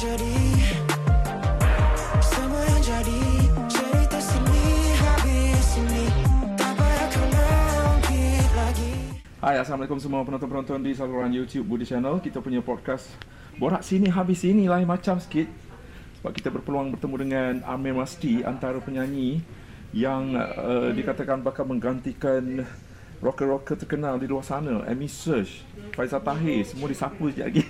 jadi Semua yang jadi Cerita sini habis ini Tak payah kau lagi Hai, Assalamualaikum semua penonton-penonton di saluran YouTube Budi Channel. Kita punya podcast Borak Sini Habis Sini lain macam sikit. Sebab kita berpeluang bertemu dengan Amir Masti, antara penyanyi yang uh, dikatakan bakal menggantikan rocker-rocker terkenal di luar sana. Amy Search, Faizal Tahir, semua disapu sekejap lagi.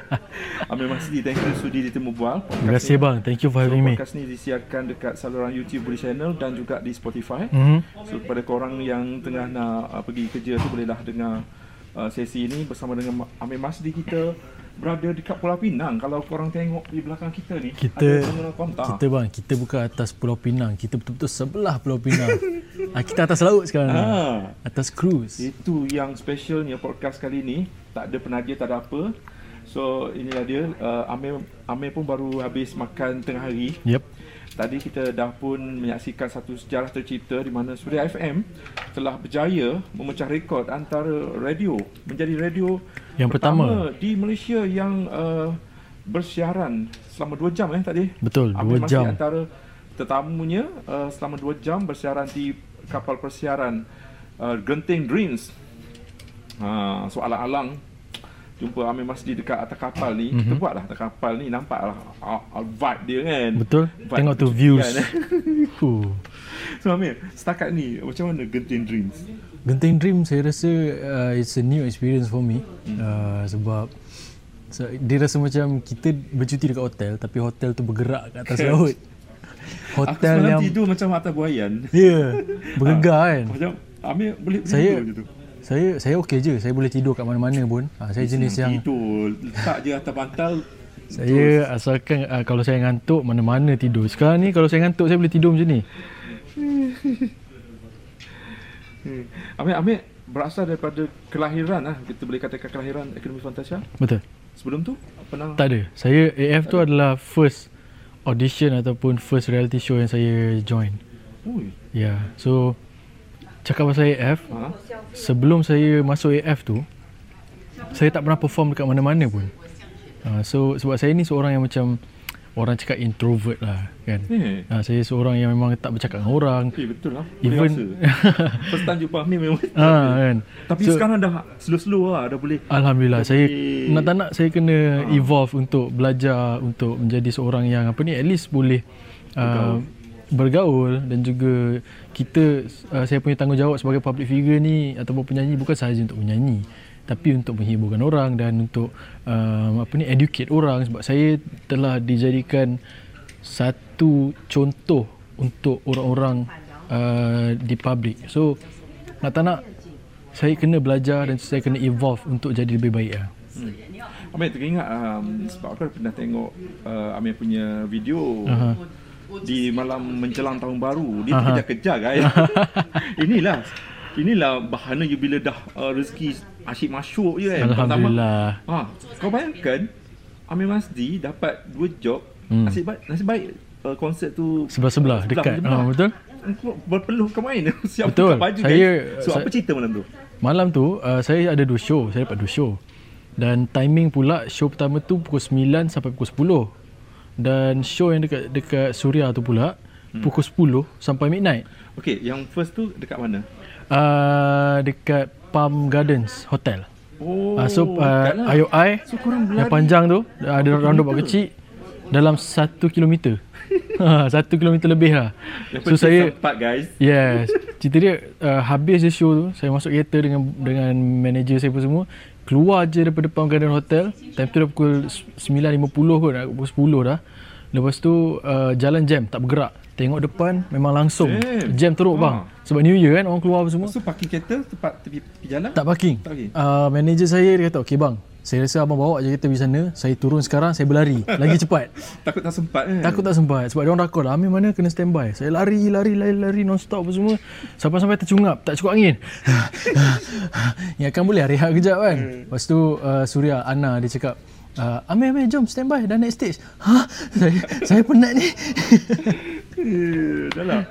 Amir Masti, thank you sudi ditemu bual. Terima kasih bang. Thank you for So, having me. podcast ni disiarkan dekat saluran YouTube Budi Channel dan juga di Spotify. Mhm. So kepada korang yang tengah nak uh, pergi kerja tu bolehlah dengar uh, sesi ini bersama dengan Amir Masdi kita berada dekat Pulau Pinang. Kalau korang tengok di belakang kita ni Kita ada bangunan konta. kita bang, kita bukan atas Pulau Pinang. Kita betul-betul sebelah Pulau Pinang. ah, kita atas laut sekarang. ni. Ah, Atas cruise. itu yang specialnya podcast kali ni. Tak ada penaja, tak ada apa. So inilah dia uh, Amir Amir pun baru habis makan tengah hari. Yep. Tadi kita dah pun menyaksikan satu sejarah tercipta di mana Suria FM telah berjaya memecah rekod antara radio menjadi radio Yang pertama. di Malaysia yang uh, bersiaran selama 2 jam eh tadi. Betul, Amir 2 masih jam. antara tetamunya uh, selama 2 jam bersiaran di kapal persiaran uh, Genting Dreams. Ha, so alang-alang jumpa Amir Masdi dekat atas kapal ni, mm-hmm. kita buatlah atas kapal ni nampaklah uh, uh, vibe dia kan. Betul. Vibe Tengok tu views. eh. Huh. So Amir, setakat ni macam mana Genting Dreams? Genting Dream saya rasa uh, it's a new experience for me. Uh, sebab so, dia rasa macam kita bercuti dekat hotel tapi hotel tu bergerak kat atas laut. Aku Hotel semalam yang tidur macam atas buayan. Ya, yeah, bergegar kan. Macam Amir boleh Saya- tidur je tu. Saya saya okey je. Saya boleh tidur kat mana-mana pun. Ha, saya jenis yang tidur, letak je atas bantal. Saya asalkan uh, kalau saya ngantuk mana-mana tidur. Sekarang ni kalau saya ngantuk saya boleh tidur macam ni. Hmm. Amir, Amir berasal daripada kelahiran lah. Kita boleh katakan kelahiran Akademi Fantasia. Betul. Sebelum tu pernah Tak ada. Saya AF tu adalah first audition ataupun first reality show yang saya join. Ui. Ya. Yeah. So cakap pasal AF, Ha? sebelum saya masuk AF tu saya tak pernah perform dekat mana-mana pun. Uh, so sebab saya ni seorang yang macam orang cakap introvert lah kan. Eh, Uh, saya seorang yang memang tak bercakap dengan orang. eh betul lah. Boleh Even. First time jumpa Amir memang. ah kan. Tapi So- sekarang dah slow-slow lah. Dah boleh. Alhamdulillah saya Tapi- nak tak nak saya kena evolve untuk belajar untuk menjadi seorang yang apa ni at least boleh uh, bergaul dan juga kita uh, saya punya tanggungjawab sebagai public figure ni ataupun penyanyi bukan sahaja untuk menyanyi tapi untuk menghiburkan orang dan untuk uh, apa ni educate orang sebab saya telah dijadikan satu contoh untuk orang-orang uh, di public. So nak tak nak saya kena belajar dan saya kena evolve untuk jadi lebih baik lah. Amir teringat um, sebab aku pernah tengok uh, Amir punya video Aha. Di malam menjelang tahun baru. Dia Aha. kejar-kejar guys. inilah inilah bahana you bila dah uh, rezeki asyik masuk je kan. Alhamdulillah. Ha, kau bayangkan Amir Masdi dapat dua job. Hmm. Nasib baik nasib baik uh, konsert tu Sebelah-sebelah dekat. sebelah. Ha, betul? Berpeluh ke main Siap Betul. buka baju Saya- guys. So saya- apa cerita malam tu? Malam tu uh, saya ada dua show. Saya dapat dua show. Dan timing pula show pertama tu pukul 9 sampai pukul 10. Dan show yang dekat dekat Suria tu pula hmm. pukul 10 sampai midnight. Okay, yang first tu dekat mana? Uh, dekat Palm Gardens Hotel. Oh, Uh, so dekat uh, lah. IOI So yang panjang tu ada roundabout kecil dalam 1 kilometer. Ha, 1 kilometer lebih lah. Yang So saya sempat guys. Yes. Cerita dia uh, habis je show tu, saya masuk kereta dengan dengan manager saya pun semua. Keluar je daripada depan Garden Hotel. Time tu dah pukul 9.50 kot, dah pukul 10 dah. Lepas tu uh, jalan jam, tak bergerak. Tengok depan memang langsung Jam. jam teruk Ha. bang. Sebab New Year kan orang keluar apa semua. So parking kereta tempat tepi, tepi jalan? Tak parking. Tak parking. Uh, manager saya dia kata, "Okey bang, saya rasa abang bawa je kereta pergi sana. Saya turun sekarang, saya berlari lagi cepat." Takut tak sempat kan? Takut tak sempat sebab dia orang rakor lah. Amir mana kena standby. Saya lari, lari, lari, lari non-stop apa semua. Sampai-sampai tercungap, tak cukup angin. Ingatkan boleh rehat kejap kan. Lepas tu uh, Surya, Ana dia cakap, uh, Amir, Amir jom standby dah naik stage. Ha? Saya, saya penat ni. Eh, dah lah.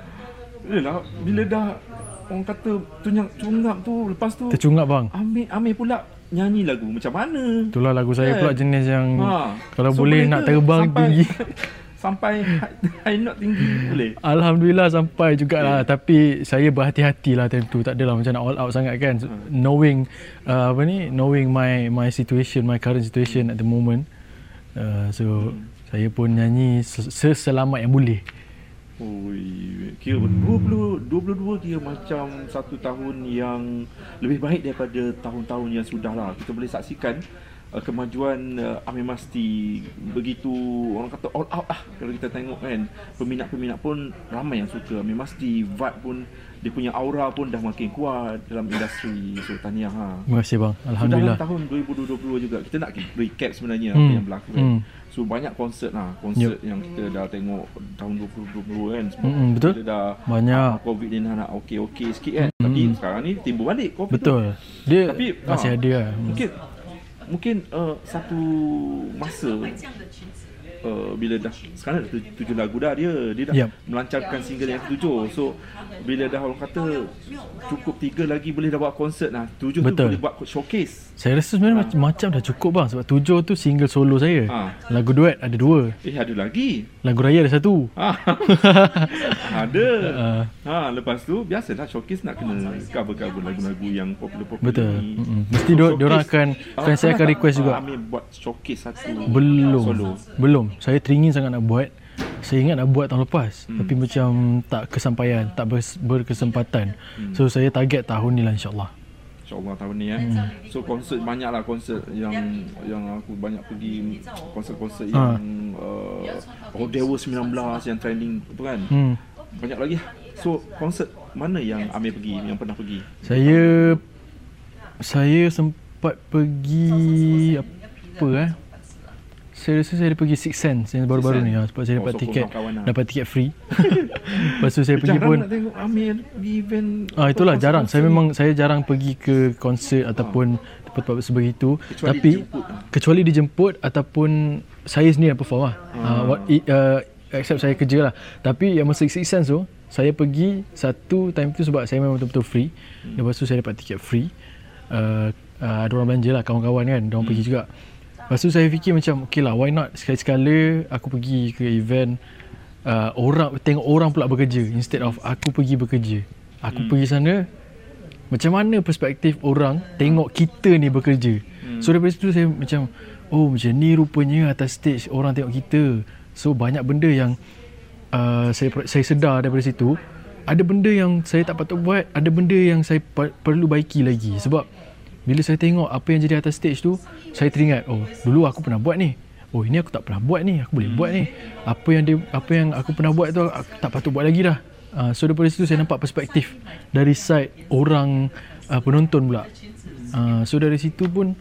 Dah lah. Bila dah orang kata tunyak cungap tu lepas tu Tercungap bang. Amir Amir pula nyanyi lagu macam mana? Itulah lagu saya Kan? pula jenis yang Ha. kalau boleh nak terbang sampai, tinggi. sampai high, high note tinggi boleh. Alhamdulillah sampai jugalah tapi saya berhati-hati lah time tu tak adalah macam nak all out sangat kan Hmm. knowing uh, apa ni knowing my my situation my current situation at the moment uh, so Hmm. saya pun nyanyi se- seselamat yang boleh Oi, kira 20 22 kira macam satu tahun yang lebih baik daripada tahun-tahun yang sudah lah. Kita boleh saksikan uh, kemajuan uh, Amir Masti begitu orang kata all out lah kalau kita tengok kan. Peminat-peminat pun ramai yang suka Amir Masti, vibe pun dia punya aura pun dah makin kuat dalam industri. So tahniah ha. terima kasih bang So, alhamdulillah dalam tahun 2022 juga kita nak recap sebenarnya apa Hmm, yang berlaku kan. hmm. So banyak konsert lah, konsert yang kita dah tengok tahun 2020 kan sebab Hmm, betul. kita dah Banyak. ah, COVID ni nak okey-okey sikit kan. Tapi sekarang ni timbul balik COVID tu. betul dia Tapi, masih ah, ada lah Mungkin mungkin uh, satu masa uh, bila dah sekarang dah tujuh, lagu dah dia dia dah Yup. melancarkan single yang ketujuh so bila dah orang kata cukup tiga lagi boleh dah buat konsert lah tujuh Betul. tu boleh buat showcase saya rasa sebenarnya macam, macam dah cukup bang sebab tujuh tu single solo saya Ha. lagu duet ada dua eh ada lagi lagu raya ada satu Ah, ada. Ah. Ha, lepas tu biasalah showcase nak kena cover-cover lagu-lagu yang popular-popular Betul. ni. Mm-mm. Mesti dia- dia orang akan- fans saya akan request juga. Amir buat showcase satu Belum. solo. Belum. Saya teringin sangat nak buat. Saya ingat nak buat tahun lepas Hmm. tapi macam tak kesampaian, tak ber- berkesempatan. Hmm. So saya target tahun ni lah insya-Allah. InsyaAllah tahun ni eh. Hmm. So konsert banyak lah konsert yang yang aku banyak pergi konsert-konsert Ha. yang uh, Oh Dewa 19 yang trending tu kan. Hmm. Banyak lagi. So konsert mana yang Amir pergi, yang pernah pergi? Saya saya sempat pergi apa eh? Saya rasa saya ada pergi Six Sense yang baru-baru ni lah sebab saya Oh, dapat sokong tiket kawan-kawan lah. dapat tiket free. Lepas tu saya pergi Jarang pun nak tengok Amir pergi event Ah itulah jarang. Saya memang saya jarang pergi ke konsert ataupun tempat-tempat sebegitu. Kecuali Tapi dijemput lah. kecuali dijemput ataupun saya sendiri yang perform lah. Hmm. Ah. what, uh, except saya kerja lah. Tapi yang masa Six Sense tu saya pergi satu time tu sebab saya memang betul-betul free. Hmm. Lepas tu saya dapat tiket free. Uh, uh, ada orang belanja lah kawan-kawan kan. Dia orang pergi juga. Lepas tu saya fikir macam okay lah why not sekali-sekala aku pergi ke event uh, orang tengok orang pula bekerja instead of aku pergi bekerja. Aku hmm. pergi sana macam mana perspektif orang tengok kita ni bekerja. Hmm. So daripada situ saya macam oh macam ni rupanya atas stage orang tengok kita. So banyak benda yang uh, saya saya sedar daripada situ ada benda yang saya tak patut buat, ada benda yang saya perlu baiki lagi sebab bila saya tengok apa yang jadi atas stage tu, saya teringat, oh, dulu aku pernah buat ni. Oh, ini aku tak pernah buat ni. Aku boleh hmm. buat ni. Apa yang dia apa yang aku pernah buat tu aku tak patut buat lagi dah. Uh, so daripada situ saya nampak perspektif dari side orang uh, penonton pula. Uh, so dari situ pun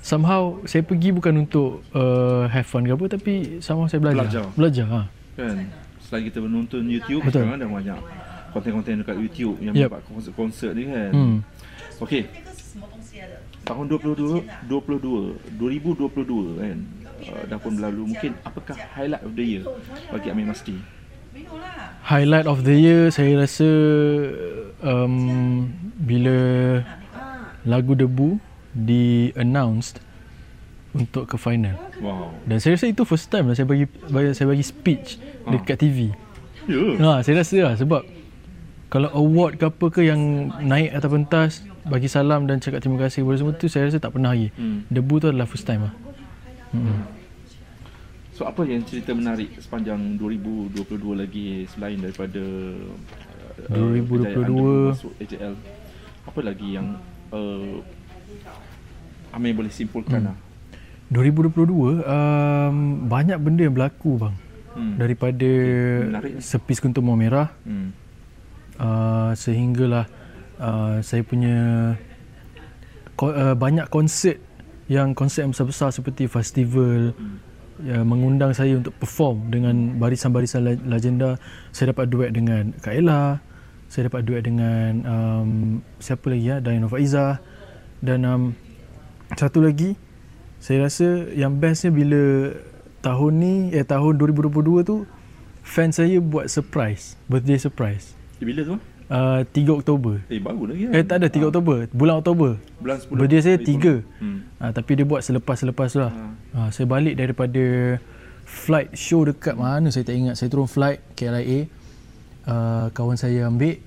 somehow saya pergi bukan untuk uh, have fun ke apa tapi somehow saya belajar. Belajar. Belajar. Ha. Kan Selain kita menonton YouTube Betul. Sekarang dah banyak Konten-konten dekat YouTube Yang Yep. yep. buat konsert-konsert ni kan Hmm. Okay Tahun 22 22 2022 kan uh, Dah pun berlalu Mungkin apakah highlight of the year Bagi Amir Masti Highlight of the year saya rasa um, bila lagu debu di announced untuk ke final. Wow Dan saya rasa itu first time lah saya bagi, bagi saya bagi speech Ah. dekat TV. Ya yeah. Ha, saya rasa lah sebab kalau award ke apa ke yang naik atas pentas bagi salam dan cakap terima kasih kepada semua tu saya rasa tak pernah lagi. Hmm. Debu tu adalah first time lah. Hmm. So apa yang cerita menarik Sepanjang 2022 lagi Selain daripada uh, 2022. kejayaan Debu Masuk AJL Apa lagi yang uh, Amir boleh simpulkan lah 2022 um, banyak benda yang berlaku bang. Hmm. Daripada Menarik. sepis kuntum merah hmm. uh, sehinggalah uh, saya punya uh, banyak konsert yang konsert yang besar-besar seperti festival yang mengundang saya untuk perform dengan barisan-barisan le- legenda saya dapat duet dengan Kak Ella saya dapat duet dengan um, siapa lagi ya Diana Faizah dan um, satu lagi saya rasa yang bestnya bila tahun ni eh tahun 2022 tu fan saya buat surprise birthday surprise Bila tu? Uh, 3 Oktober. Eh baru lagi kan? Eh tak ada 3 Oktober, bulan Oktober. Bulan 10. Birthday saya hari 3. Hmm. Uh, tapi dia buat selepas-selepas lah. Uh, saya balik daripada flight show dekat mana saya tak ingat. Saya turun flight KLIA. Uh, kawan saya ambil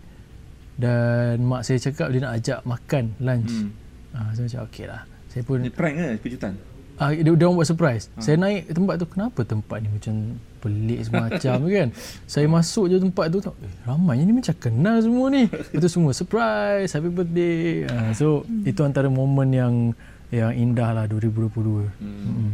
dan mak saya cakap dia nak ajak makan lunch. Hmm. Uh, saya macam okey lah. Saya pun Ni prank ke kejutan? Ah, dia, dia orang buat surprise. Ha. Saya naik tempat tu, kenapa tempat ni macam pelik semacam kan. Saya masuk je tempat tu, eh, ramai ni macam kenal semua ni. Itu semua surprise, happy birthday. Ha, so hmm. itu antara momen yang yang indah lah 2022. Hmm. Hmm.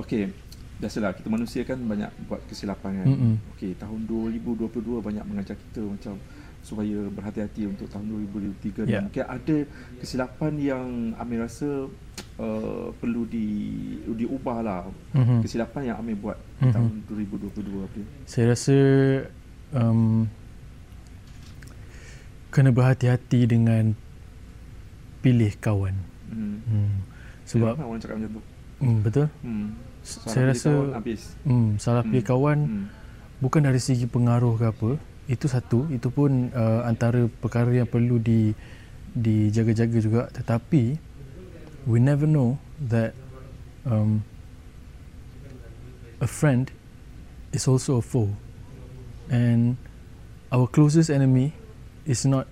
Okey. Biasalah kita manusia kan banyak buat kesilapan kan. Mm-mm. Okey, tahun 2022 banyak mengajar kita macam supaya berhati-hati untuk tahun 2023 Ya. ni. Mungkin ada kesilapan yang Amir rasa uh, perlu di diubah lah. Mhm. Kesilapan yang Amir buat Mhm. tahun 2022 apa? Saya rasa um, kena berhati-hati dengan pilih kawan. Hmm. Hmm. Sebab Ramai orang cakap macam tu. hmm, betul. Saya Salah rasa- pilih kawan, habis. Hmm, salah pilih Hmm. kawan Hmm. bukan dari segi pengaruh ke apa itu satu. Itu pun uh, antara perkara yang perlu di dijaga-jaga juga. Tetapi we never know that um, a friend is also a foe. And our closest enemy is not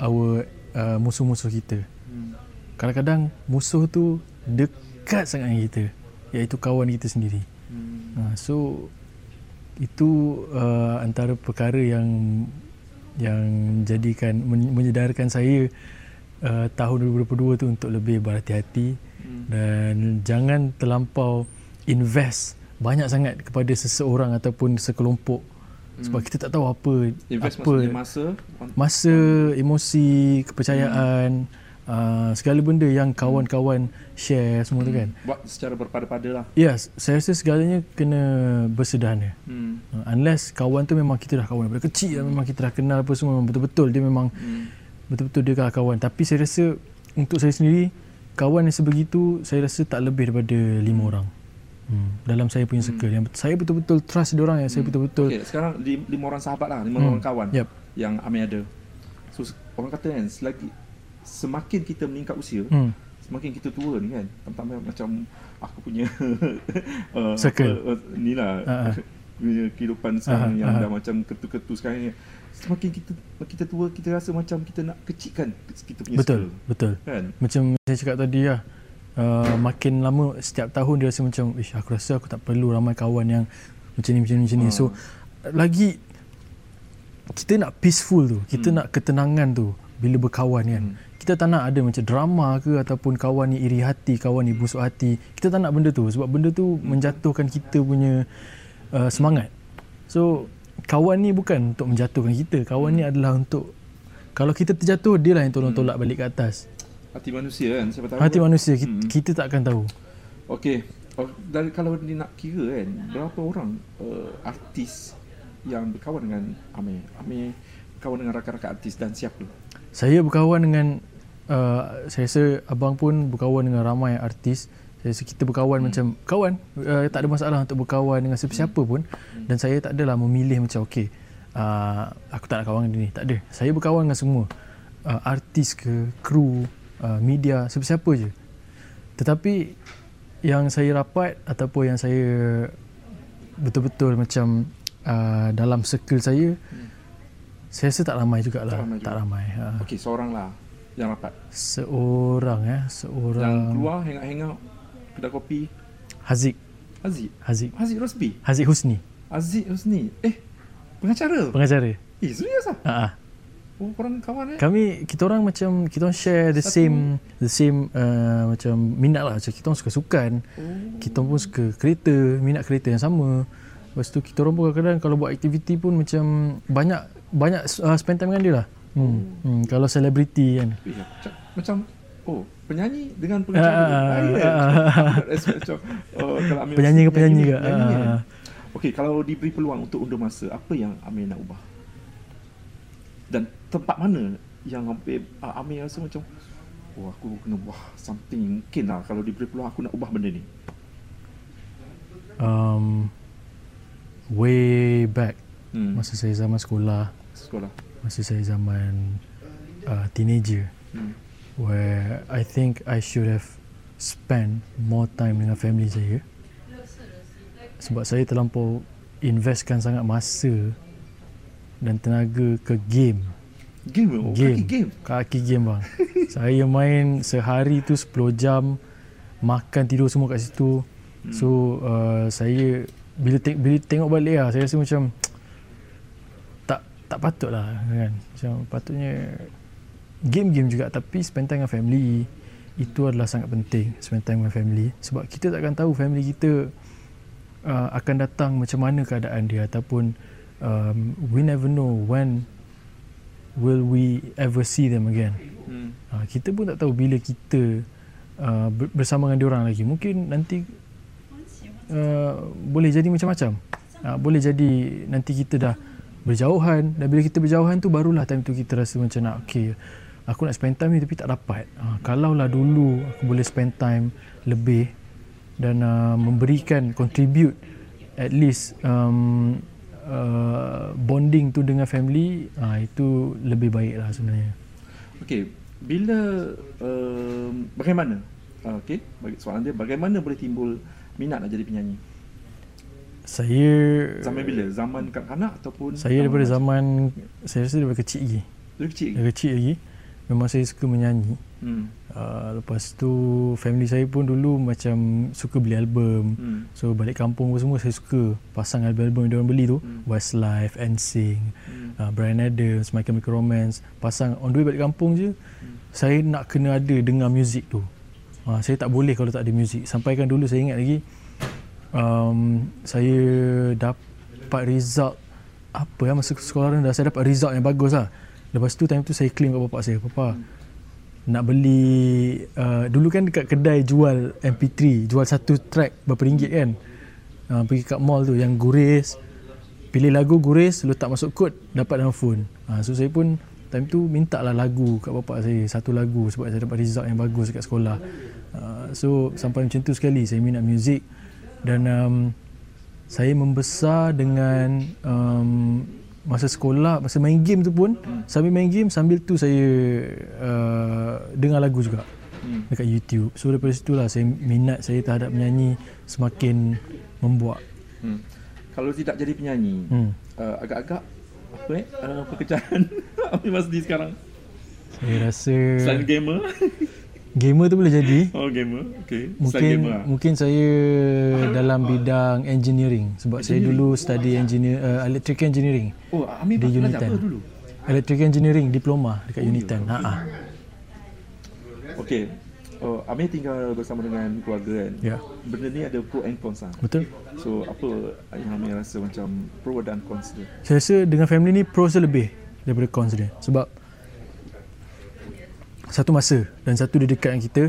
our uh, musuh-musuh kita. Kadang-kadang musuh tu dekat sangat dengan kita iaitu kawan kita sendiri. Hmm. Ha, so itu uh, antara perkara yang yang menjadikan men- menyedarkan saya uh, tahun 2022 tu untuk lebih berhati-hati Hmm. dan jangan terlampau invest banyak sangat kepada seseorang ataupun sekelompok. Sebab kita tak tahu apa Invest apa masa masa emosi kepercayaan uh, segala benda yang kawan-kawan share semua tu kan buat secara berpada-pada lah. Yes, saya rasa segalanya kena bersederhana. Hmm. Uh, unless kawan tu memang kita dah kawan daripada kecil memang kita dah kenal apa semua betul-betul dia memang Hmm. betul-betul dia kawan. Tapi saya rasa untuk saya sendiri kawan yang sebegitu saya rasa tak lebih daripada lima orang. Hmm. Dalam saya punya circle yang saya betul-betul trust dia orang yang saya betul-betul Okay, sekarang lim- lima orang sahabat lah, lima Hmm. orang kawan Yep. yang Amir ada. So orang kata kan, selagi semakin kita meningkat usia, hmm. semakin kita tua ni kan, tambah macam aku punya uh, Circle. apa, uh, ni lah Ah, ah. punya kehidupan sekarang Ah, yang ah. dah macam ketu-ketu sekarang ni. Semakin kita kita tua, kita rasa macam kita nak kecilkan kita punya betul, circle. betul. Kan? Macam saya cakap tadi lah uh, Makin lama setiap tahun dia rasa macam Ish aku rasa aku tak perlu ramai kawan yang Macam ni macam ni macam ni. So lagi Kita nak peaceful tu Kita Hmm. nak ketenangan tu Bila berkawan kan Hmm. Kita tak nak ada macam drama ke Ataupun kawan ni iri hati Kawan ni busuk hati Kita tak nak benda tu Sebab benda tu menjatuhkan kita punya uh, Semangat So Kawan ni bukan untuk menjatuhkan kita Kawan ni adalah untuk Kalau kita terjatuh Dia lah yang tolong tolak balik ke atas Hati manusia kan, siapa tahu. Hati kan? manusia kita, Hmm. kita tak akan tahu. Okey. Oh, dari kalau ni nak kira kan, berapa orang uh, artis yang berkawan dengan Amir? Amir berkawan dengan rakan-rakan artis dan siapa? Saya berkawan dengan uh, saya rasa abang pun berkawan dengan ramai artis. Saya rasa kita berkawan hmm. macam kawan. Uh, tak ada masalah untuk berkawan dengan siapa-siapa pun dan saya tak adalah memilih macam okey uh, aku tak nak kawan dengan dia ni. Tak ada. Saya berkawan dengan semua. Uh, artis ke, kru, uh, media, siapa-siapa je. Tetapi yang saya rapat ataupun yang saya betul-betul macam uh, dalam circle saya Hmm. saya rasa tak ramai jugalah. Tak ramai Tak juga. ramai. Ha. Okey, seorang lah yang rapat. Seorang ya, seorang Yang keluar hangout-hangout kedai kopi Haziq, Haziq. Haziq, Haziq Rosbi. Haziq Husni, Aziz Husni. Eh, pengacara. pengacara. Eh, serius ah? Ha ah. Oh, korang kawan eh? Kami kita orang macam kita orang share the Satu- same the same uh, macam minat lah. Macam kita orang suka sukan. Oh. Kita pun suka kereta, minat kereta yang sama. Lepas tu kita orang pun kadang-kadang kalau buat aktiviti pun macam banyak banyak uh, spend time dengan dia lah. Hmm. hmm. Kalau selebriti kan. Eh, macam, macam oh, penyanyi dengan Ah, pengacara. ah, Ah, ya. ah, ah. macam oh, kalau Amir Penyanyi ke penyanyi ke? penyanyi kan? Ah. Okey, kalau diberi peluang untuk undur masa, apa yang Amir nak ubah? Dan tempat mana yang Amir, ah, Amir rasa macam Oh aku kena ubah something Mungkin lah kalau diberi peluang aku nak ubah benda ni Um, way back hmm. masa saya zaman sekolah sekolah? Masa saya zaman uh, teenager Hmm. where I think I should have spent more time dengan family saya sebab saya terlampau investkan sangat masa dan tenaga ke game Game oh, game kaki game. kaki game bang saya main sehari tu 10 jam makan tidur semua kat situ Hmm. so uh, saya bila, te- bila tengok balik lah saya rasa macam tak patut lah kan? Macam patutnya game-game juga tapi spend time dengan family. Itu adalah sangat penting spend time dengan family. Sebab kita takkan tahu family kita uh, akan datang macam mana keadaan dia ataupun um, we never know when will we ever see them again. Hmm. uh, kita pun tak tahu bila kita uh, ber- bersama dengan diorang lagi. Mungkin nanti uh, boleh jadi macam-macam. Uh, boleh jadi nanti kita dah berjauhan dan bila kita berjauhan tu barulah time tu kita rasa macam nak okay aku nak spend time ni tapi tak dapat uh, kalaulah dulu aku boleh spend time lebih dan uh, memberikan contribute at least um, uh, bonding tu dengan family uh, itu lebih baik lah sebenarnya Okey, bila um, bagaimana? Uh, bagi soalan dia bagaimana boleh timbul minat nak jadi penyanyi? Saya Zaman bila? Zaman kanak-kanak ataupun saya daripada zaman saya rasa daripada kecil lagi Dari kecil. dari kecil lagi memang saya suka menyanyi Hmm. uh, lepas tu family saya pun dulu macam suka beli album Hmm. so balik kampung pun semua saya suka pasang album-album yang diorang beli tu Hmm. Westlife, NSYNC, Hmm. uh, Brian Adams, My Chemical Romance pasang on the way balik kampung je saya nak kena ada dengar muzik tu uh, saya tak boleh kalau tak ada muzik sampaikan dulu saya ingat lagi um, saya dapat result apa ya masa sekolah rendah saya dapat result yang bagus lah. Lepas tu time tu saya claim kat bapak saya papa nak beli uh, dulu kan dekat kedai jual MP3 jual satu track berapa ringgit kan? Uh, pergi kat mall tu yang guris pilih lagu guris letak masuk kod dapat dalam phone. Uh, so saya pun time tu minta lah lagu kat bapak saya satu lagu sebab saya dapat result yang bagus dekat sekolah. Uh, so sampai macam tu sekali saya minat muzik dan um, saya membesar dengan um, masa sekolah masa main game tu pun hmm. sambil main game sambil tu saya uh, dengar lagu juga Hmm. dekat YouTube so daripada situlah saya minat saya terhadap menyanyi semakin membuat Hmm. Kalau tidak jadi penyanyi, hmm. uh, agak-agak apa eh uh, pekerjaan Amir Masdi sekarang? saya rasa Selain gamer? gamer tu boleh jadi oh gamer, okay. Mungkin gamer lah. mungkin saya dalam bidang engineering sebab saya dulu study engineer uh, electrical engineering Oh Amir di Unitan. apa dulu? electrical engineering diploma dekat Oh. Unitan ha ah Okay. Oh, Amir tinggal bersama dengan keluarga kan? ya Benda ni ada pro and cons lah. betul So apa yang Amir rasa macam pro dan cons dia? Saya rasa dengan family ni pros lebih daripada cons dia. Sebab satu masa dan satu dia dekat dengan kita.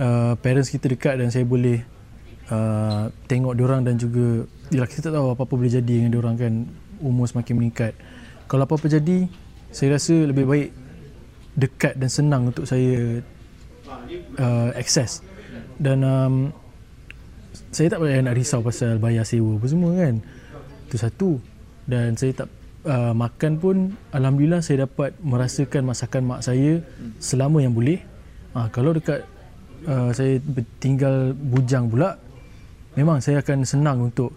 Uh, parents kita dekat dan saya boleh uh, tengok diorang dan juga yalah kita tak tahu apa-apa boleh jadi dengan diorang kan umur semakin meningkat. Kalau apa-apa jadi saya rasa lebih baik dekat dan senang untuk saya uh, access. Dan um, saya tak payah nak risau pasal bayar sewa apa semua kan. Itu satu. Dan saya tak uh, makan pun alhamdulillah saya dapat merasakan masakan mak saya selama yang boleh. Uh, kalau dekat uh, saya tinggal bujang pula memang saya akan senang untuk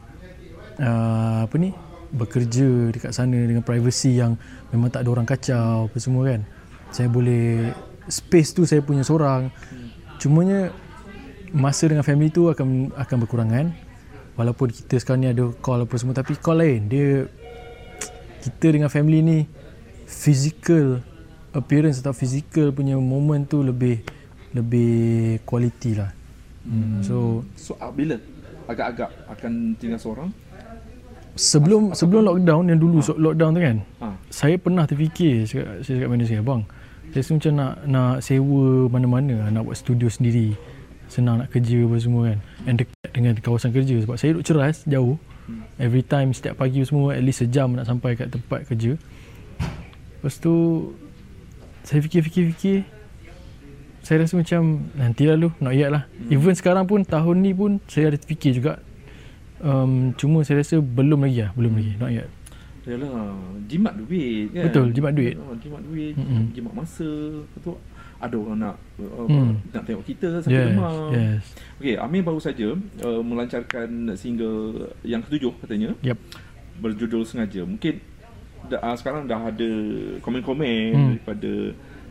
uh, apa ni bekerja dekat sana dengan privacy yang memang tak ada orang kacau apa semua kan. Saya boleh space tu saya punya seorang. Cumanya masa dengan family tu akan akan berkurangan walaupun kita sekarang ni ada call apa semua tapi call lain dia kita dengan family ni physical appearance atau physical punya moment tu lebih lebih quality lah hmm. so So uh, bila agak-agak akan tinggal seorang? sebelum sebelum lockdown yang dulu so- lockdown tu kan Ha. saya pernah terfikir cakap, saya cakap mana saya bang saya rasa macam nak nak sewa mana-mana nak buat studio sendiri senang nak kerja apa semua kan and dekat dengan kawasan kerja sebab saya duduk ceras jauh every time setiap pagi semua at least sejam nak sampai kat tempat kerja lepas tu saya fikir-fikir-fikir saya rasa macam nantilah lu not yet lah even sekarang pun tahun ni pun saya ada fikir juga um, cuma saya rasa belum lagi lah belum lagi not yet Yalah, jimat duit kan. Betul, jimat duit. Ah, jimat duit, Mm-mm. jimat masa. Betul. Ada orang nak uh, Hmm. nak tengok kita sakit Yes, demam. yes. Okey, Amir baru saja uh, melancarkan single yang ketujuh katanya Yep. berjudul sengaja. Mungkin uh, sekarang dah ada komen-komen Hmm. daripada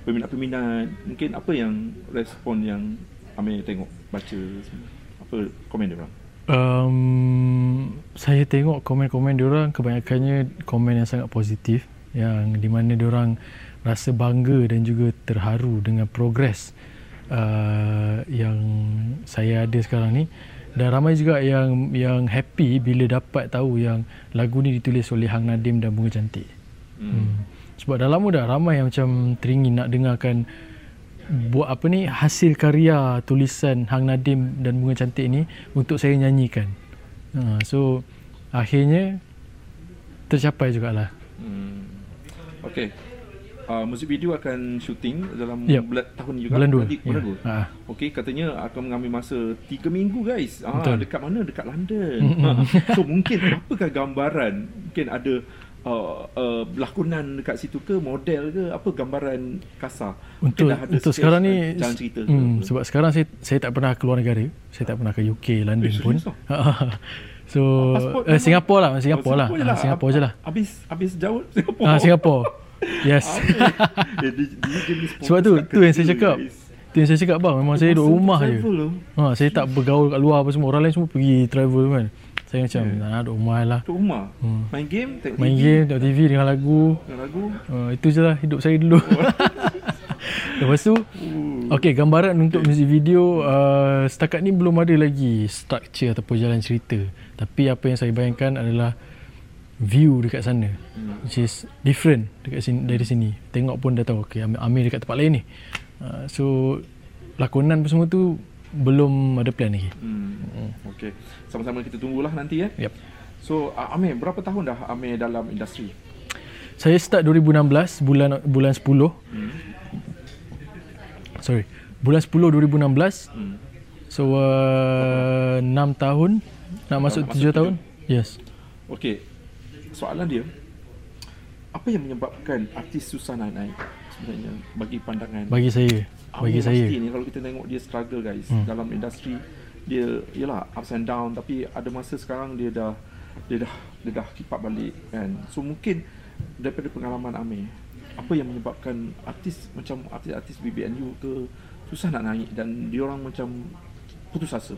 peminat-peminat. Mungkin apa yang respon yang Amir tengok, baca semua. Apa komen dia orang? Um, saya tengok komen-komen diorang kebanyakannya komen yang sangat positif yang di mana diorang rasa bangga dan juga terharu dengan progres uh, yang saya ada sekarang ni dan ramai juga yang yang happy bila dapat tahu yang lagu ni ditulis oleh Hang Nadim dan Bunga Cantik. Hmm. Sebab dah lama dah ramai yang macam teringin nak dengarkan buat apa ni hasil karya tulisan Hang Nadim dan Bunga Cantik ni untuk saya nyanyikan. Ha, so akhirnya tercapai jugalah. Hmm. Okey. Uh, muzik video akan syuting dalam Yep. bulan tahun juga. Bulan dua. Nanti, bulan Ya. dua. Ha. Okey, katanya akan mengambil masa 3 minggu guys. Ah, Betul. dekat mana? Dekat London. ha. So mungkin apakah gambaran? Mungkin ada uh, uh, lakonan dekat situ ke, model ke, apa gambaran kasar? Untuk ada untuk sekarang ni uh, jalan cerita ke? hmm, sebab sekarang saya saya tak pernah keluar negara. Saya tak pernah ke UK, London Eh, pun. so Pasport eh, memang- Singapura lah, Singapura lah. Oh, je Ah, Singapura je lah. Habis habis jauh Singapura. Ah Singapura. Yes. eh, dia, Sebab tu tu yang saya cakap. Tu yang saya cakap bang, memang saya duduk rumah je. Ha, saya tak bergaul kat luar apa semua. Orang lain semua pergi travel kan. Saya macam Yeah. nah, duduk rumah lah. Kat rumah. Hmm. Main game, tengok Main TV, game, tengok TV dengan lagu. dengar lagu. Uh, itu je lah hidup saya dulu. Lepas tu, okay gambaran untuk music video uh, setakat ni belum ada lagi structure ataupun jalan cerita. Tapi apa yang saya bayangkan adalah view dekat sana. Hmm. Which is different dekat sini, dari sini. Tengok pun dah tahu, okay Amir, Amir dekat tempat lain ni. Uh, so, lakonan apa semua tu belum ada plan lagi. Hmm. Okey. Sama-sama kita tunggulah nanti ya. Yep. So, uh, Amir, berapa tahun dah Amir dalam industri? Saya start 2016 bulan bulan 10. Hmm. Sorry. Bulan 10 2016 Hmm. So uh, 6 tahun Nak masuk masuk 7 tahun Yes Okey. Soalan dia, apa yang menyebabkan artis susah naik-naik sebenarnya bagi pandangan? Bagi saya Bagi Amir saya ni kalau kita tengok dia struggle guys Hmm. dalam industri dia yalah ups and down tapi ada masa sekarang dia dah dia dah dia dah up balik kan. So mungkin daripada pengalaman Amir apa yang menyebabkan artis macam artis-artis BBNU ke susah nak naik dan diorang macam putus asa.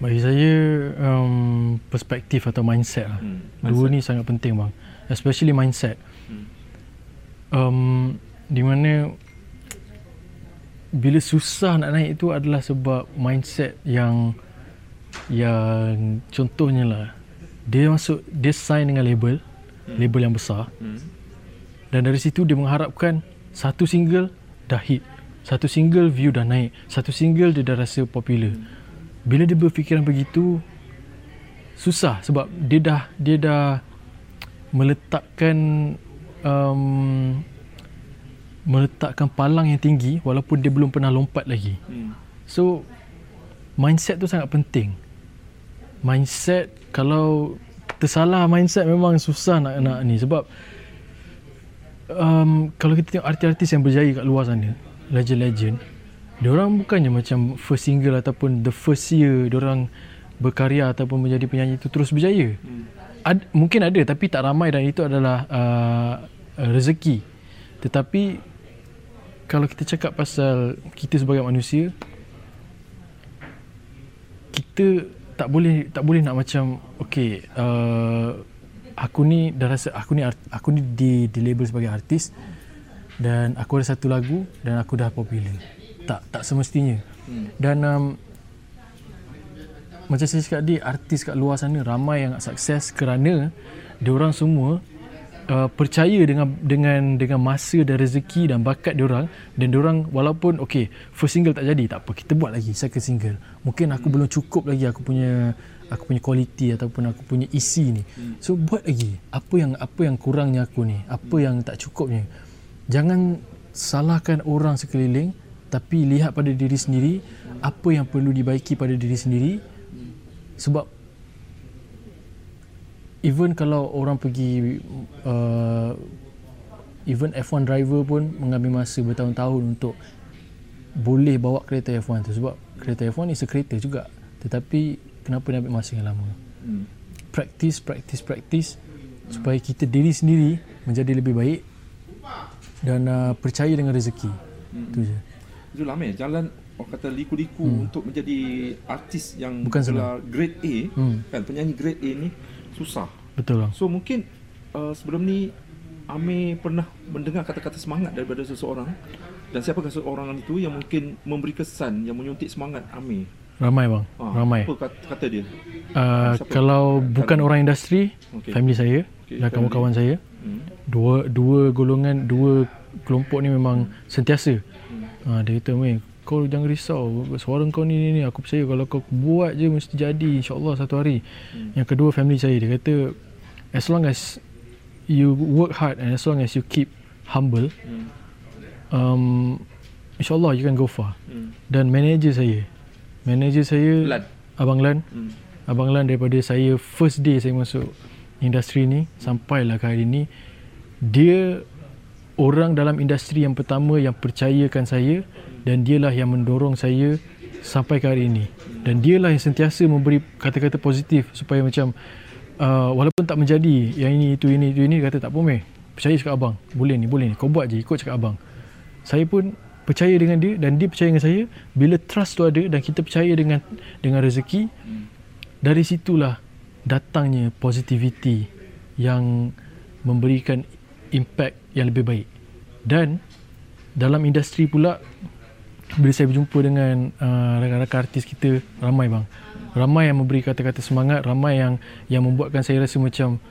Bagi saya um, Perspektif atau mindset lah. Hmm, Dua mindset. ni sangat penting bang. Especially mindset. Hmm. um, Di mana Bila susah nak naik itu adalah sebab Mindset yang Yang Contohnya lah. Dia masuk Dia sign dengan label Hmm. Label yang besar. Hmm. Dan dari situ dia mengharapkan Satu single dah hit. Satu single view dah naik. Satu single dia dah rasa popular Bila dia berfikiran begitu Susah sebab dia dah Dia dah Meletakkan um, Meletakkan palang yang tinggi Walaupun dia belum pernah lompat lagi Hmm. So Mindset tu sangat penting Mindset Kalau Tersalah mindset memang susah nak nak ni Sebab um, Kalau kita tengok artis-artis yang berjaya kat luar sana Legend-legend Diorang bukannya macam first single ataupun the first year Diorang berkarya ataupun menjadi penyanyi itu terus berjaya Hmm. Ad, Mungkin ada tapi tak ramai dan itu adalah uh, rezeki Tetapi Kalau kita cakap pasal kita sebagai manusia kita tak boleh tak boleh nak macam okey uh, aku ni dah rasa aku ni art- aku ni di di label sebagai artis dan aku ada satu lagu dan aku dah popular. Tak tak semestinya. Hmm. Dan um, macam saya cakap tadi artis kat luar sana ramai yang sukses kerana dia orang semua uh, percaya dengan dengan dengan masa dan rezeki dan bakat dia orang dan dia orang walaupun okey first single tak jadi tak apa kita buat lagi second single. Mungkin aku belum cukup lagi aku punya aku punya quality ataupun aku punya isi ni. So buat lagi. Apa yang apa yang kurangnya aku ni? Apa yang tak cukupnya? Jangan salahkan orang sekeliling tapi lihat pada diri sendiri apa yang perlu dibaiki pada diri sendiri. Sebab even kalau orang pergi uh, even F1 driver pun mengambil masa bertahun-tahun untuk boleh bawa kereta F1 tu. Sebab kereta F1 is a kereta juga. Tetapi kenapa dia ambil masa yang lama? Hmm. practice practice practice supaya kita diri sendiri menjadi lebih baik dan uh, percaya dengan rezeki. Hmm. tu je Zul Amir, jalan orang kata liku-liku hmm. untuk menjadi artis yang Bukan gelar grade A, Hmm. kan penyanyi grade A ni susah. betul bang So mungkin uh, sebelum ni Amir pernah mendengar kata-kata semangat daripada seseorang dan siapakah seseorang itu yang mungkin memberi kesan yang menyuntik semangat Amir? ramai bang Ah, ramai Apa kata, kata dia? uh, siapa? kalau bukan Kalau- orang industri Okey. family saya Okey, dan kawan-kawan saya Hmm. dua dua golongan dua kelompok ni memang sentiasa ha, dia kata meh kau jangan risau suara kau ni, ni ni aku percaya kalau kau buat je mesti jadi insyaallah satu hari Hmm. yang kedua family saya dia kata as long as you work hard and as long as you keep humble Hmm. um, insyaallah you can go far Hmm. dan manager saya manager saya Lan. abang Lan Hmm. Abang Lan daripada saya first day saya masuk industri ni sampailah ke hari ni dia orang dalam industri yang pertama yang percayakan saya dan dialah yang mendorong saya sampai ke hari ini. Dan dialah yang sentiasa memberi kata-kata positif supaya macam uh, walaupun tak menjadi yang ini itu ini itu ini kata tak apa meh. Percaya cakap abang. Boleh ni boleh ni. Kau buat je ikut cakap abang. Saya pun percaya dengan dia dan dia percaya dengan saya. Bila trust tu ada dan kita percaya dengan dengan rezeki dari situlah datangnya positivity yang memberikan impact yang lebih baik. Dan dalam industri pula bila saya berjumpa dengan uh, rakan-rakan artis kita ramai bang. Ramai yang memberi kata-kata semangat ramai yang yang membuatkan saya rasa macam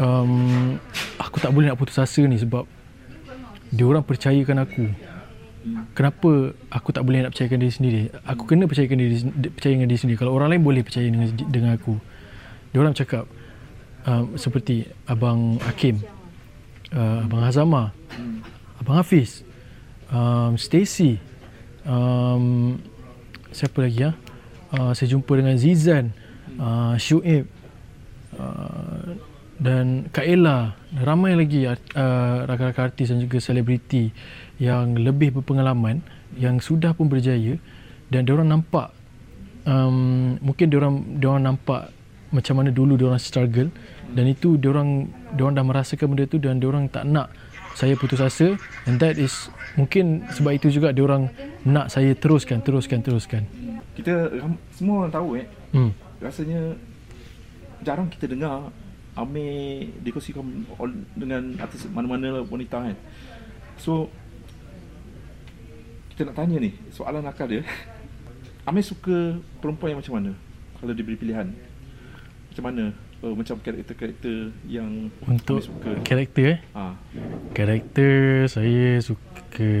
um, aku tak boleh nak putus asa ni sebab dia orang percayakan aku. Kenapa aku tak boleh nak percayakan diri sendiri? Aku kena percayakan diri percaya dengan diri sendiri. Kalau orang lain boleh percaya dengan dengan aku. Dia orang cakap um, seperti abang Hakim uh, abang Hazama abang Hafiz um, Stacy um, siapa lagi ya uh, saya jumpa dengan Zizan uh, Syuib uh, dan Kak Ella. Dan ramai lagi uh, rakan-rakan artis dan juga selebriti yang lebih berpengalaman yang sudah pun berjaya dan diorang nampak um, mungkin diorang diorang nampak macam mana dulu diorang struggle dan itu diorang diorang dah merasakan benda tu dan diorang tak nak saya putus asa and that is mungkin sebab itu juga diorang nak saya teruskan teruskan teruskan Kita semua orang tahu eh hmm. rasanya jarang kita dengar Amir dikongsikan dengan artis mana-mana wanita kan. So kita nak tanya ni, soalan akal dia. Amir suka perempuan yang macam mana? Kalau diberi pilihan. Macam mana? Uh, macam karakter-karakter yang untuk suka. karakter eh Ha. Karakter saya suka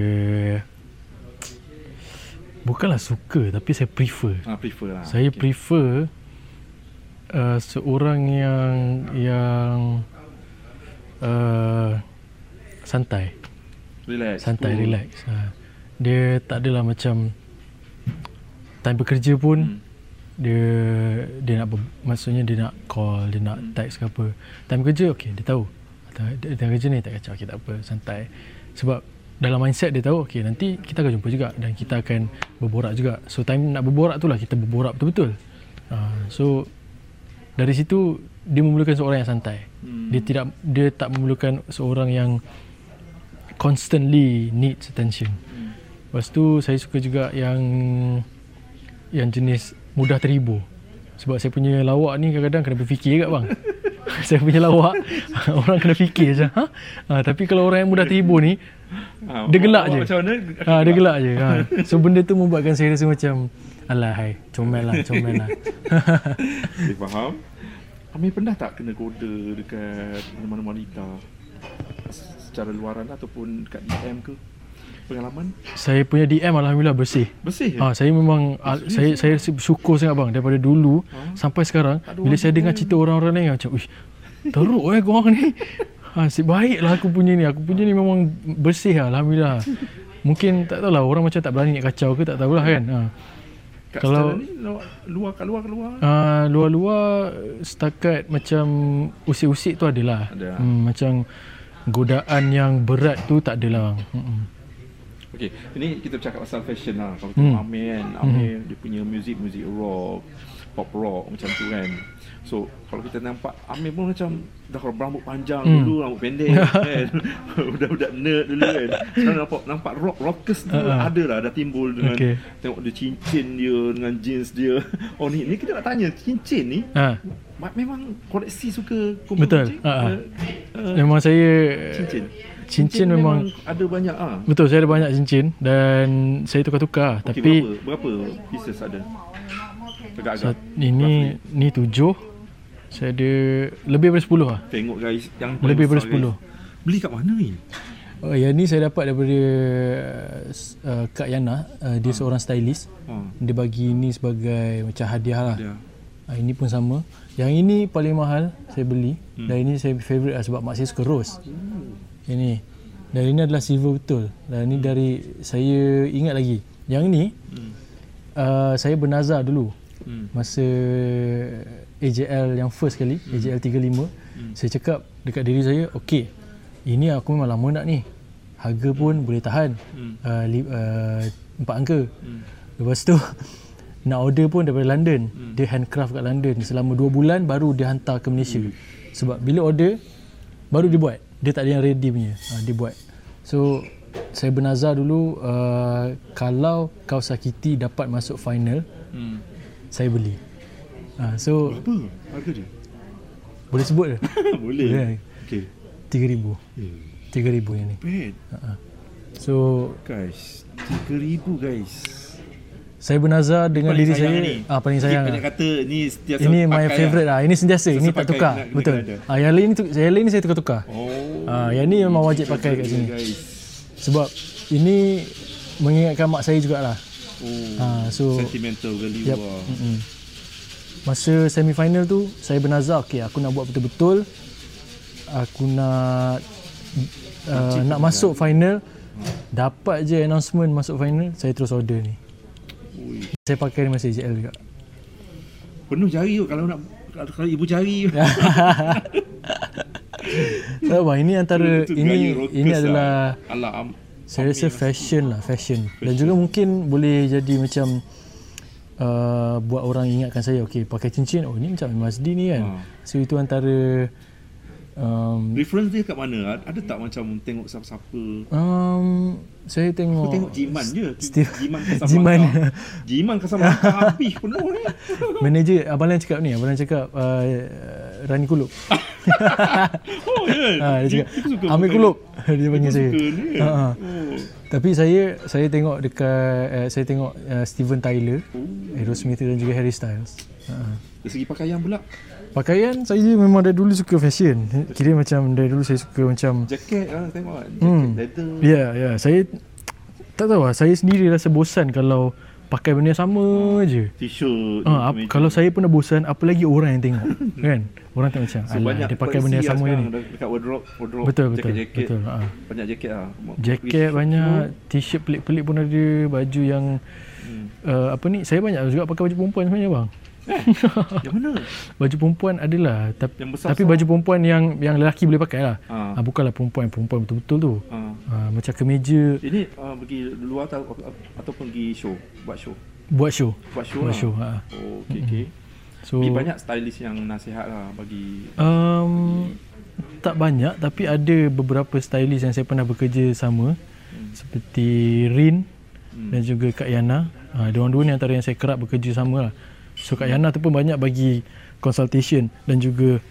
Bukanlah suka tapi saya prefer. Ha, prefer lah. Saya Okey. prefer uh, seorang yang yang uh, santai, Relax. santai, cool. relax. Uh, dia tak adalah macam time bekerja pun Hmm. Dia dia nak maksudnya dia nak call, dia nak text ke apa. Time kerja okey dia tahu. Time, time kerja ni tak kacau, okey tak apa, santai. Sebab dalam mindset dia tahu okey nanti kita akan jumpa juga dan kita akan berborak juga. So time nak berborak tu lah kita berborak betul-betul. Uh, so dari situ dia memerlukan seorang yang santai. Hmm. Dia tidak dia tak memerlukan seorang yang constantly needs attention. Hmm. Lepas tu saya suka juga yang yang jenis mudah terhibur. Sebab saya punya lawak ni kadang-kadang kena berfikir kat bang. saya punya lawak orang kena fikir je. Ha? ha? tapi kalau orang yang mudah terhibur ni Ha, dia gelak je. Macam mana? ha, dia gelak je. Ha. So benda tu membuatkan saya rasa macam alah hai, comel lah, comel lah. Saya faham. Amir pernah tak kena goda dekat mana-mana wanita secara luaran ataupun dekat DM ke? Pengalaman? saya punya DM alhamdulillah bersih. Bersih? Ah, saya memang ah, saya saya bersyukur sangat bang daripada dulu Ha? sampai sekarang ada bila saya dengar cerita orang-orang lain macam uish teruk eh korang ni. Ha, si baiklah aku punya ni. Aku punya ni memang bersih lah, alhamdulillah. Mungkin tak tahulah orang macam tak berani nak kacau ke tak tahulah kan. Ha. Kat Kalau- ni luar kat luar kat luar. Uh, luar-luar setakat macam usik-usik tu adalah. Ada. Hmm, macam godaan yang berat tu tak adalah. Hmm. Okey, ini kita bercakap pasal fashion lah. Kalau Hmm. tengok Amir kan, Amir dia punya music music rock, pop rock macam tu kan. So, kalau kita nampak Amir pun macam dah rambut panjang Hmm. dulu, rambut pendek kan. Budak-budak nerd dulu kan. Sekarang nampak nampak rock rockers tu Uh-uh. ada lah dah timbul dengan Okey. tengok dia cincin dia dengan jeans dia. Oh ni ni kita nak tanya cincin ni Ha, ma- memang koleksi suka kumpul Betul. cincin? Ha, ha. Uh, uh, memang saya cincin. Cincin memang ada banyak ah. betul saya ada banyak cincin dan saya tukar-tukar Okey, tapi berapa berapa pieces ada? Agak-agak. ini ni tujuh saya ada lebih daripada 10 lah. Tengok guys, yang Lebih daripada. 10. Beli kat mana ni? Oh, yang ni saya dapat daripada uh, Kak Yana, uh, dia seorang stylist. Ha. Dia bagi ni sebagai macam hadiah lah. Dia. Uh, ini pun sama. Yang ini paling mahal saya beli hmm. dan ini saya favourite lah sebab mak saya suka rose. Ini. Dan ini adalah silver betul. Dan ini dari saya ingat lagi. Yang ni Hmm. uh, saya bernazar dulu Hmm. masa AJL yang first kali, hmm. AJL 35. Hmm. Saya cakap dekat diri saya, okey. Ini aku memang lama nak ni. Harga pun boleh tahan. Hmm. Uh, li, uh, empat angka. Hmm. Lepas tu nak order pun daripada London. Hmm. Dia handcraft kat London. Selama 2 bulan baru dia hantar ke Malaysia. Hmm. Sebab bila order baru dia buat. Dia tak ada yang ready punya. Ha, dia buat. So saya bernazar dulu uh, kalau Kawasaki dapat masuk final, Hmm. saya beli. Ha, so Berapa harga dia? boleh sebut ke? Boleh. Boleh. Okey. 3000. Eh, 3000 yang ni. bad. So Guys, 3000 guys. Saya bernazar dengan Paling diri saya ni. ah paling Sikit sayang. Banyak lah. kata ni sentiasa Ini my pakai favourite lah. Ini sentiasa. Ini Sentiasa tak pakai tukar. nak- Betul. Ah yang lain tu yang lain ni saya tukar-tukar. Oh. Ah yang ni memang wajib pakai kat sini. Guys. Sebab ini mengingatkan mak saya jugalah. Oh. Ah so Sentimental value Yep. lah. Masa semifinal tu saya bernazar okey aku nak buat betul-betul aku nak uh, nak masuk final dapat je announcement masuk final saya terus order ni. Ui. Saya pakai masa JL juga. Penuh jari tu kalau nak kalau, kalau ibu jari. So, bang, ini antara Itu ini ini lah. adalah Alah, am, saya rasa fashion lah fashion dan juga mungkin boleh jadi macam uh, buat orang ingatkan saya okey pakai cincin oh ni macam Mazdi ni kan. Ha. So itu antara um, reference dia kat mana? Ada tak macam tengok siapa-siapa? um, saya tengok Aku tengok Jiman je. Steve- Jiman Kasablanca. Jiman. Jiman Kasablanca habis penuh ni. manager abang Lan cakap ni abang Lan cakap uh, Rani Kulub Oh, ya. ha, dia cakap Amir Kulub dia panggil saya suka. Ha, ha. Oh. tapi saya saya tengok dekat uh, saya tengok uh, Steven Tyler Oh. Aerosmith dan juga Harry Styles ha. Dari segi pakaian pula. Pakaian saya memang dari dulu suka fashion. Kira macam dari dulu saya suka macam Jaket lah tengok. Jaket Hmm. leather. ya yeah, ya yeah. saya tak tahu lah saya sendiri rasa bosan kalau pakai benda sama je. T-shirt. Ha, ap, kalau saya pun dah bosan apa lagi orang yang tengok kan? Orang tengok macam So, alah dia pakai benda yang sama lah je ni. Dekat wardrobe, wardrobe Betul betul jaket-jaket. betul. Ha. Banyak jaket lah. Jaket banyak, t-shirt pelik-pelik pun ada, baju yang Hmm. uh, apa ni? Saya banyak juga pakai baju perempuan sebenarnya bang. Yang mana? Baju perempuan adalah tapi, Yang besar tapi baju perempuan yang yang lelaki boleh pakai lah. Ha. Ha, bukanlah perempuan perempuan betul-betul tu. Ha. Ha, macam kemeja Ini uh, pergi luar atau, ataupun pergi show? Buat show? buat show. Buat show Buat lah. show. Ha. Oh, okay, okay. So banyak stylist yang nasihat lah bagi um, tak banyak tapi ada beberapa stylist yang saya pernah bekerja sama Hmm. seperti Rin Hmm. dan juga Kak Yana. Ha, diorang dua ni antara yang saya kerap bekerja sama lah. So Kak Yana tu pun banyak bagi consultation dan juga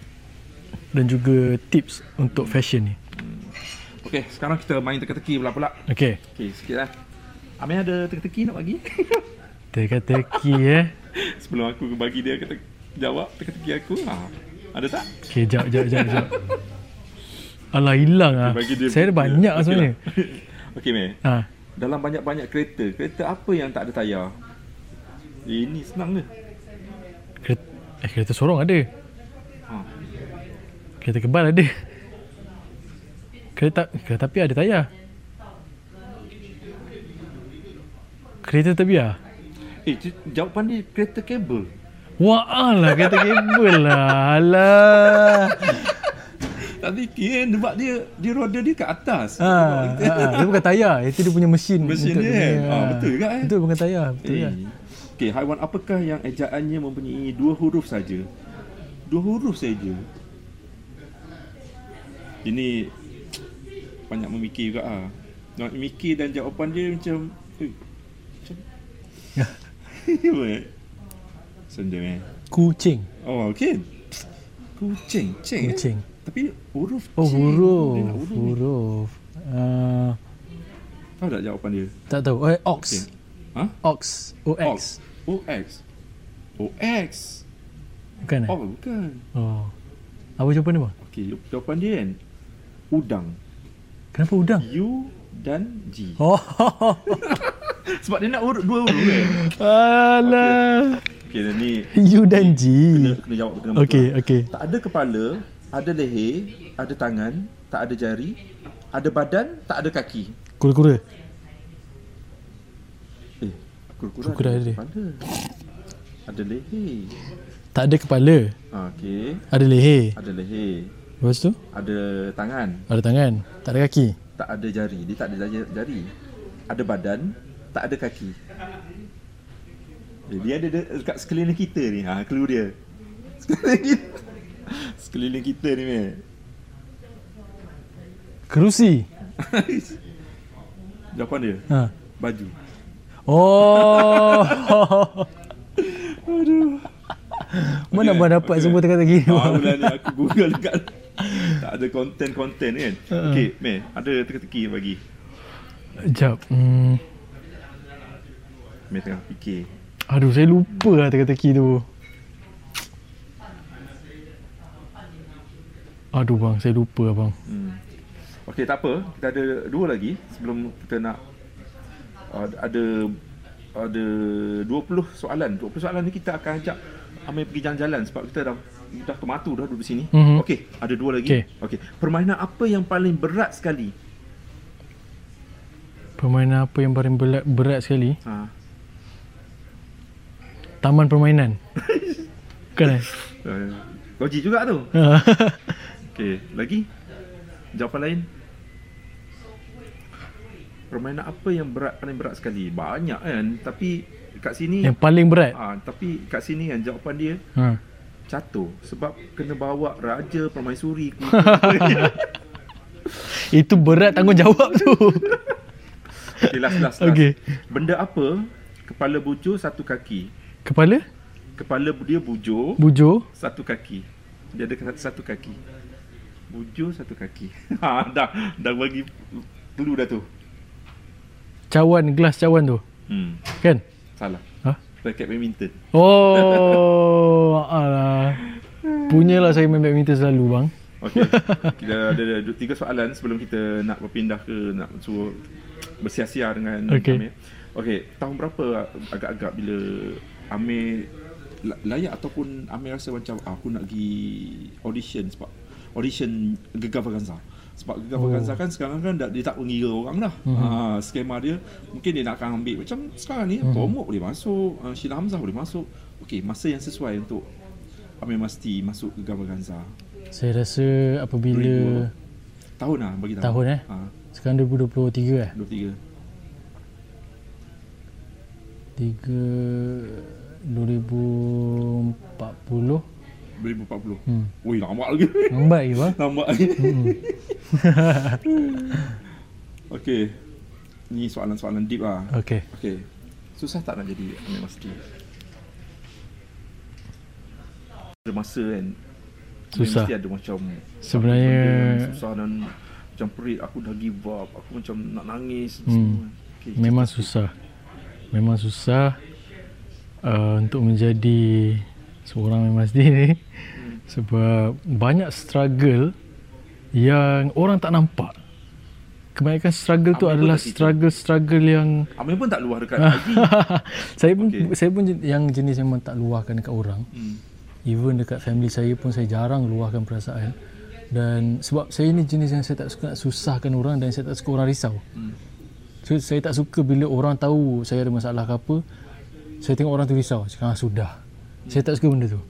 dan juga tips untuk fashion ni. Okay, sekarang kita main teka-teki pula-pula. Okay. Okay, sikit lah. Amir ada teka-teki nak bagi? Teka-teki eh. Sebelum aku bagi dia kata jawab teka-teki aku. Ha. Ada tak? Okay, jap, jap, jap, jap. Alah, hilang lah. Dia Saya ada banyak lah Okey sebenarnya. okay, Meh. Ha. Dalam banyak-banyak kereta, kereta apa yang tak ada tayar? Ini senang ke? Eh, kereta sorong ada. Ha. Kereta kebal ada. Kereta, kereta api ada tayar. Kereta tebiar. Eh, tu- jawapan dia kereta kabel. Wah lah kereta kabel lah. Alah. Fikir kan sebab dia dia roda dia kat atas. Ha, ha, dia bukan tayar. Itu dia punya mesin. Mesin dia, eh? Ah, betul juga, eh? Betul bukan tayar. Betul Eh. ya. Okey, haiwan apakah yang ejaannya mempunyai dua huruf saja? Dua huruf saja. Ini banyak memikir juga ah. Nak mikir dan jawapan dia macam eh, macam eh? Senda eh. Kucing. Oh, okey. Kucing, cing. eh? Kucing. Tapi huruf Oh cing. Huruf. huruf. Huruf. Uh, Tahu tak jawapan dia? tak tahu. Oh, ox. Okey. Ha? Ox. O-X. Ox. OX. OX. Bukan eh? Oh, bukan. Oh. Apa jawapan dia bang? Okey, jawapan dia kan udang. Kenapa udang? U dan G. Oh. Sebab dia nak urut dua huruf kan. Alah. Okey, dan ni U dan G. kena, kena jawab dengan. Okey, okey. Tak ada kepala, ada leher, ada tangan, tak ada jari, ada badan, tak ada kaki. Kura-kura. Kura-kura Kura-kura ada ada. kepala. Ada leher. Tak ada kepala. Okey, Ada leher. ada leher, Lepas tu? ada tangan, Ada tangan. Tak ada kaki. tak ada jari. Dia tak ada jari. Ada badan, tak ada kaki. Eh, Dia ada de- dekat sekeliling kita ni. Ha, clue dia. Sekeliling kita. Sekeliling kita ni, meh. Kerusi. Jawapan dia, Ha. baju. Oh. Aduh. Mana abang dapat semua teka-teki ni? Ah, bang? ni aku google dekat tak ada konten-konten kan. Okey, meh, ada teka-teki bagi. Sekejap. Hmm. Meh tengah fikir. Aduh, saya lupa lah teka-teki tu. Aduh bang, saya lupa abang. Hmm. Okey, tak apa. Kita ada dua lagi sebelum kita nak uh, ada ada 20 soalan. 20 soalan ni kita akan ajak Amir pergi jalan-jalan sebab kita dah dah kematu dah duduk sini. Mhm. Okey, ada dua lagi. Okey. Okey. Permainan apa yang paling berat sekali? Permainan apa yang paling berat, berat sekali? Ha. Taman permainan. Bukan eh? Logik juga tu. Okey, lagi? Jawapan lain? Permainan apa yang berat paling berat sekali? Banyak kan, tapi kat sini yang paling berat. ah tapi kat sini kan jawapan dia Ha. catur sebab kena bawa raja permaisuri. Itu berat tanggungjawab tu. Okey, last last last. Okey. Benda apa kepala bujur satu kaki? Kepala, Kepala dia bujur bujur, satu kaki. Dia ada satu kaki. Bujur satu kaki. ha dah dah bagi clue dah tu. Cawan, gelas cawan tu. Hmm. Kan? Salah. Ha? Raket badminton. Oh, alah. Punyalah saya main badminton selalu bang. Okey. kita ada, ada dua- tiga soalan sebelum kita nak berpindah ke nak suruh bersia-sia dengan Okey. Amir. Okey, tahun berapa agak-agak bila Amir la- layak ataupun Amir rasa macam ah, aku nak pergi audition sebab audition Gegar Vaganza. Sebab Gegar Oh. Vaganza kan sekarang kan dah, dia tak mengira orang dah. Mhm. Mm-hmm. Ha, skema dia mungkin dia nak akan ambil macam sekarang ni Mhm. mm-hmm. Boleh masuk, uh, Sheila Hamzah boleh masuk. Okey, masa yang sesuai untuk Amir Masti masuk Gegar Vaganza. Saya rasa apabila Tahun lah bagi tahu. Tahun, eh? Ha, sekarang 2023 eh. 23. 3 2040 2040. Hmm. Ui, lambat lagi. Lambat lagi bang lambat lagi. Hmm. Okey. Ni soalan-soalan deep lah. Okay Okey. Susah tak nak jadi Masti? Ada masa kan Susah. Mesti ada macam Sebenarnya- Susah dan Macam perit Aku dah give up Aku macam nak nangis Hmm. Okay, Memang susah Memang susah uh, Untuk menjadi Seorang Amir Masdi ni Sebab Banyak struggle Yang orang tak nampak Kebanyakan struggle tu Amir pun adalah struggle-struggle yang Amir pun tak dekat IG saya pun Okey. saya pun yang jenis yang memang tak luahkan dekat orang. hmm. Even dekat family saya pun saya jarang luahkan perasaan. Dan sebab saya ni jenis yang saya tak suka nak susahkan orang dan saya tak suka orang risau. Hmm. So saya tak suka bila orang tahu saya ada masalah ke apa saya tengok orang tu risau cakap ah, sudah saya tak suka benda tu.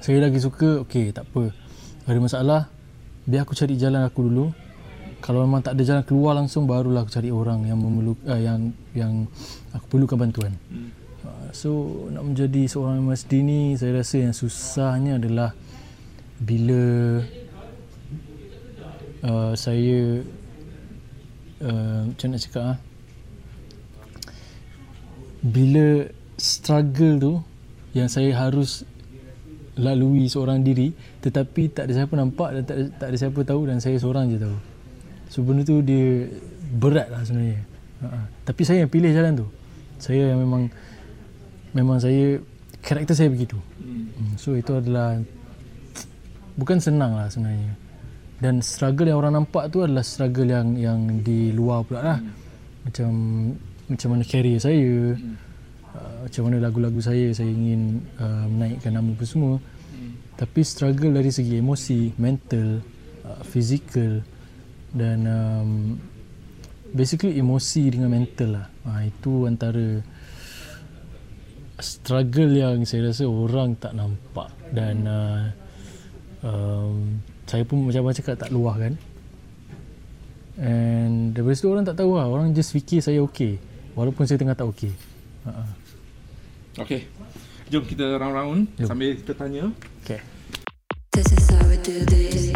Saya lagi suka okey tak apa. Ada masalah biar aku cari jalan aku dulu. Kalau memang tak ada jalan keluar langsung barulah aku cari orang yang memerlu uh, yang yang aku perlukan bantuan. Hmm. Uh, so nak menjadi seorang MSD ni saya rasa yang susahnya adalah bila uh, saya uh, macam nak cakap ah bila struggle tu yang saya harus lalui seorang diri tetapi tak ada siapa nampak dan tak ada, tak ada siapa tahu dan saya seorang je tahu. So benda tu dia berat lah sebenarnya. Uh tapi saya yang pilih jalan tu. Saya yang memang memang saya karakter saya begitu. Hmm, so itu adalah bukan senang lah sebenarnya. Dan struggle yang orang nampak tu adalah struggle yang yang di luar pula lah. Macam macam mana career saya uh, macam mana lagu-lagu saya saya ingin uh, menaikkan nama apa semua. Tapi struggle dari segi emosi mental uh, physical dan um, basically emosi dengan mental lah. Uh, itu antara struggle yang saya rasa orang tak nampak dan uh, um, saya pun macam macam cakap tak luah kan. And daripada situ orang tak tahu lah. Orang just fikir saya okey walaupun saya tengah tak okey uh-uh. Okey. Jom kita round-round Jom. sambil kita tanya. okay. This is how we do this.